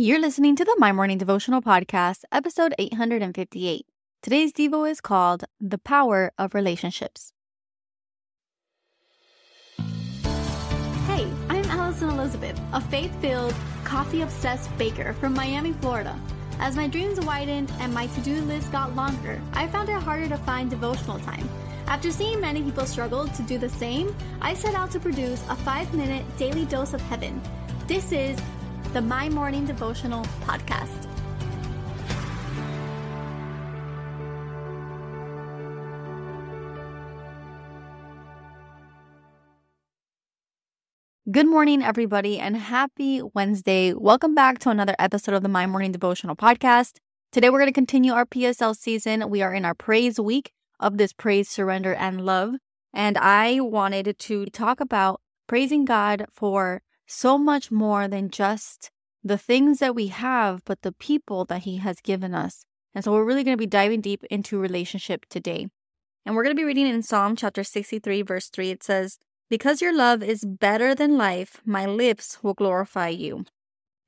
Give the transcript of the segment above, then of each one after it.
You're listening to the My Morning Devotional Podcast, episode 858. Today's Devo is called The Power of Relationships. Hey, I'm Alison Elizabeth, a faith filled, coffee obsessed baker from Miami, Florida. As my dreams widened and my to do list got longer, I found it harder to find devotional time. After seeing many people struggle to do the same, I set out to produce a five minute daily dose of heaven. This is the My Morning Devotional Podcast. Good morning, everybody, and happy Wednesday. Welcome back to another episode of the My Morning Devotional Podcast. Today, we're going to continue our PSL season. We are in our praise week of this praise, surrender, and love. And I wanted to talk about praising God for so much more than just the things that we have, but the people that He has given us. And so we're really going to be diving deep into relationship today. And we're going to be reading in Psalm chapter 63, verse 3. It says, Because your love is better than life, my lips will glorify you.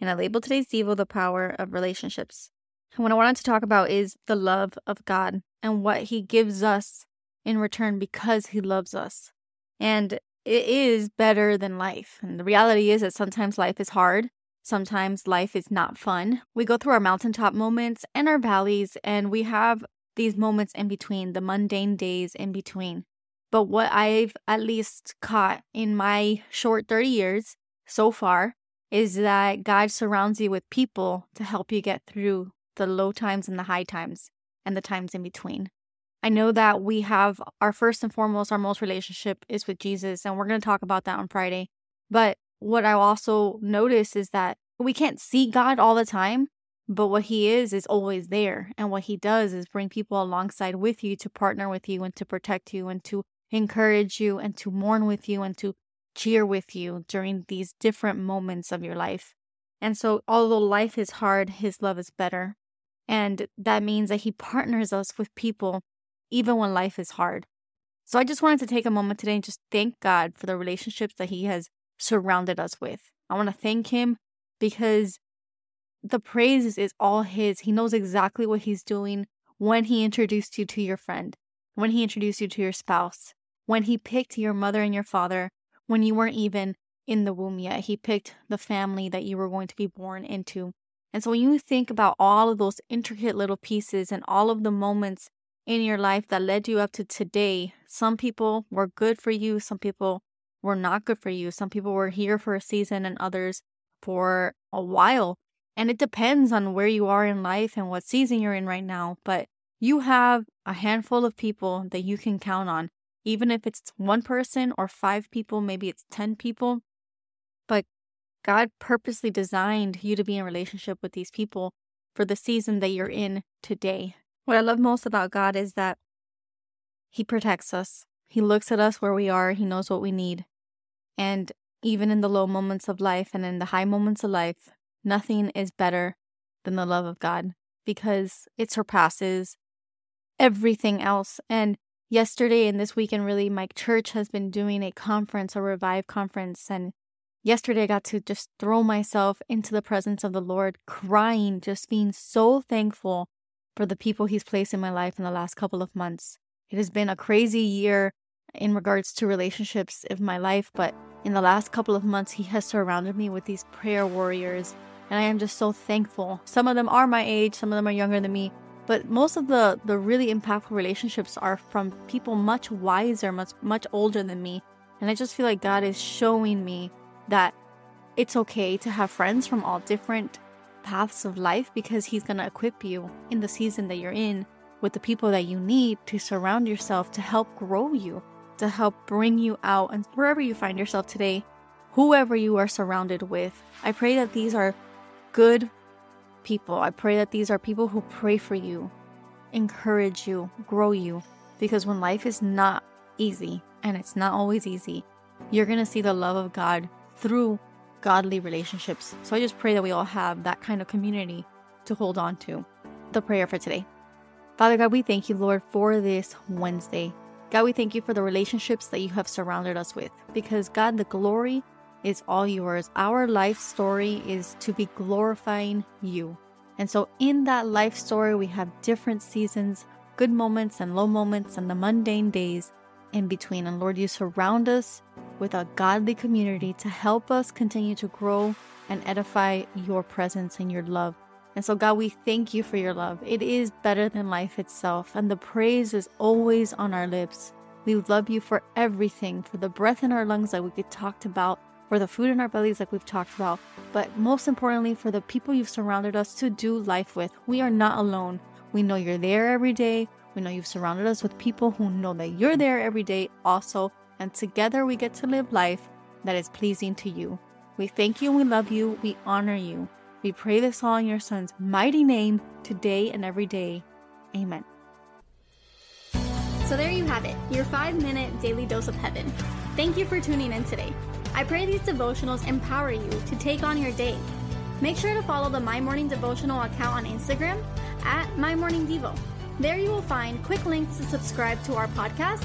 And I labeled today's Devo the power of relationships. And what I wanted to talk about is the love of God and what He gives us in return because He loves us. And it is better than life. And the reality is that sometimes life is hard. Sometimes life is not fun. We go through our mountaintop moments and our valleys, and we have these moments in between, the mundane days in between. But what I've at least caught in my short 30 years so far is that God surrounds you with people to help you get through the low times and the high times and the times in between. I know that we have our first and foremost, our most relationship is with Jesus, and we're going to talk about that on Friday. But what I also notice is that we can't see God all the time, but what He is is always there. And what He does is bring people alongside with you to partner with you and to protect you and to encourage you and to mourn with you and to cheer with you during these different moments of your life. And so, although life is hard, His love is better. And that means that He partners us with people even when life is hard. So I just wanted to take a moment today and just thank God for the relationships that He has surrounded us with. I want to thank Him because the praise is all His. He knows exactly what He's doing when He introduced you to your friend, when He introduced you to your spouse, when He picked your mother and your father, when you weren't even in the womb yet. He picked the family that you were going to be born into. And so when you think about all of those intricate little pieces and all of the moments in your life that led you up to today. Some people were good for you, some people were not good for you. Some people were here for a season and others for a while. And it depends on where you are in life and what season you're in right now. But you have a handful of people that you can count on, even if it's one person or five people, maybe it's 10 people. But God purposely designed you to be in relationship with these people for the season that you're in today. What I love most about God is that He protects us. He looks at us where we are, He knows what we need. And even in the low moments of life and in the high moments of life, nothing is better than the love of God because it surpasses everything else. And yesterday and this weekend, really, my church has been doing a conference, a Revive conference. And yesterday, I got to just throw myself into the presence of the Lord, crying, just being so thankful for the people he's placed in my life in the last couple of months. It has been a crazy year in regards to relationships in my life, but in the last couple of months, he has surrounded me with these prayer warriors, and I am just so thankful. Some of them are my age, some of them are younger than me, but most of the the really impactful relationships are from people much wiser, much much older than me, and I just feel like God is showing me that it's okay to have friends from all different paths of life because He's going to equip you in the season that you're in with the people that you need to surround yourself to help grow you, to help bring you out. And wherever you find yourself today, whoever you are surrounded with, I pray that these are good people. I pray that these are people who pray for you, encourage you, grow you. Because when life is not easy, and it's not always easy, you're going to see the love of God through godly relationships. So I just pray that we all have that kind of community to hold on to. The prayer for today. Father God, we thank you, Lord, for this Wednesday. God, we thank you for the relationships that you have surrounded us with because, God, the glory is all yours. Our life story is to be glorifying you. And so, in that life story, we have different seasons, good moments and low moments, and the mundane days in between. And Lord, you surround us with a godly community to help us continue to grow and edify your presence and your love. And so, God, we thank you for your love. It is better than life itself, and the praise is always on our lips. We love you for everything, for the breath in our lungs that we could talked about, for the food in our bellies, like we've talked about, but most importantly, for the people you've surrounded us to do life with. We are not alone. We know you're there every day. We know you've surrounded us with people who know that you're there every day also, and together we get to live life that is pleasing to you. We thank you and we love you. We honor you. We pray this all in your son's mighty name today and every day. Amen. So there you have it, your five minute daily dose of heaven. Thank you for tuning in today. I pray these devotionals empower you to take on your day. Make sure to follow the My Morning Devotional account on Instagram at My Morning Devo. There you will find quick links to subscribe to our podcast